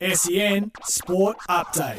SEN Sport Update.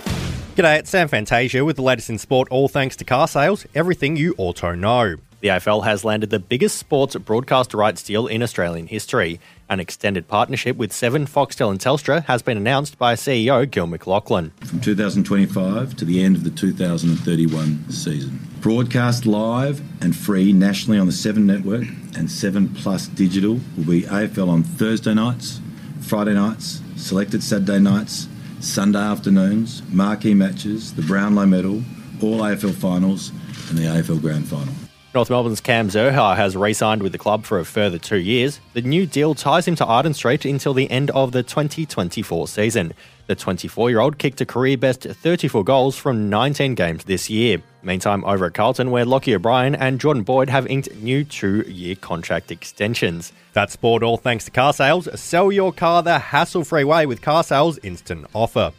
G'day, it's Sam Fantasia with the latest in sport, all thanks to car sales, everything you auto know. The AFL has landed the biggest sports broadcast rights deal in Australian history. An extended partnership with Seven, Foxtel, and Telstra has been announced by CEO Gil McLachlan. From 2025 to the end of the 2031 season. Broadcast live and free nationally on the Seven Network and Seven Plus Digital will be AFL on Thursday nights, Friday nights, selected Saturday nights, Sunday afternoons, marquee matches, the Brownlow Medal, all AFL finals, and the AFL Grand Final. North Melbourne's Cam Zurhaar has re signed with the club for a further two years. The new deal ties him to Arden Street until the end of the 2024 season. The 24 year old kicked a career best 34 goals from 19 games this year. Meantime, over at Carlton, where Lochie O'Brien and Jordan Boyd have inked new two year contract extensions. That's sport all thanks to car sales. Sell your car the hassle free way with car sales instant offer.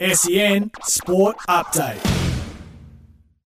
SEN Sport Update.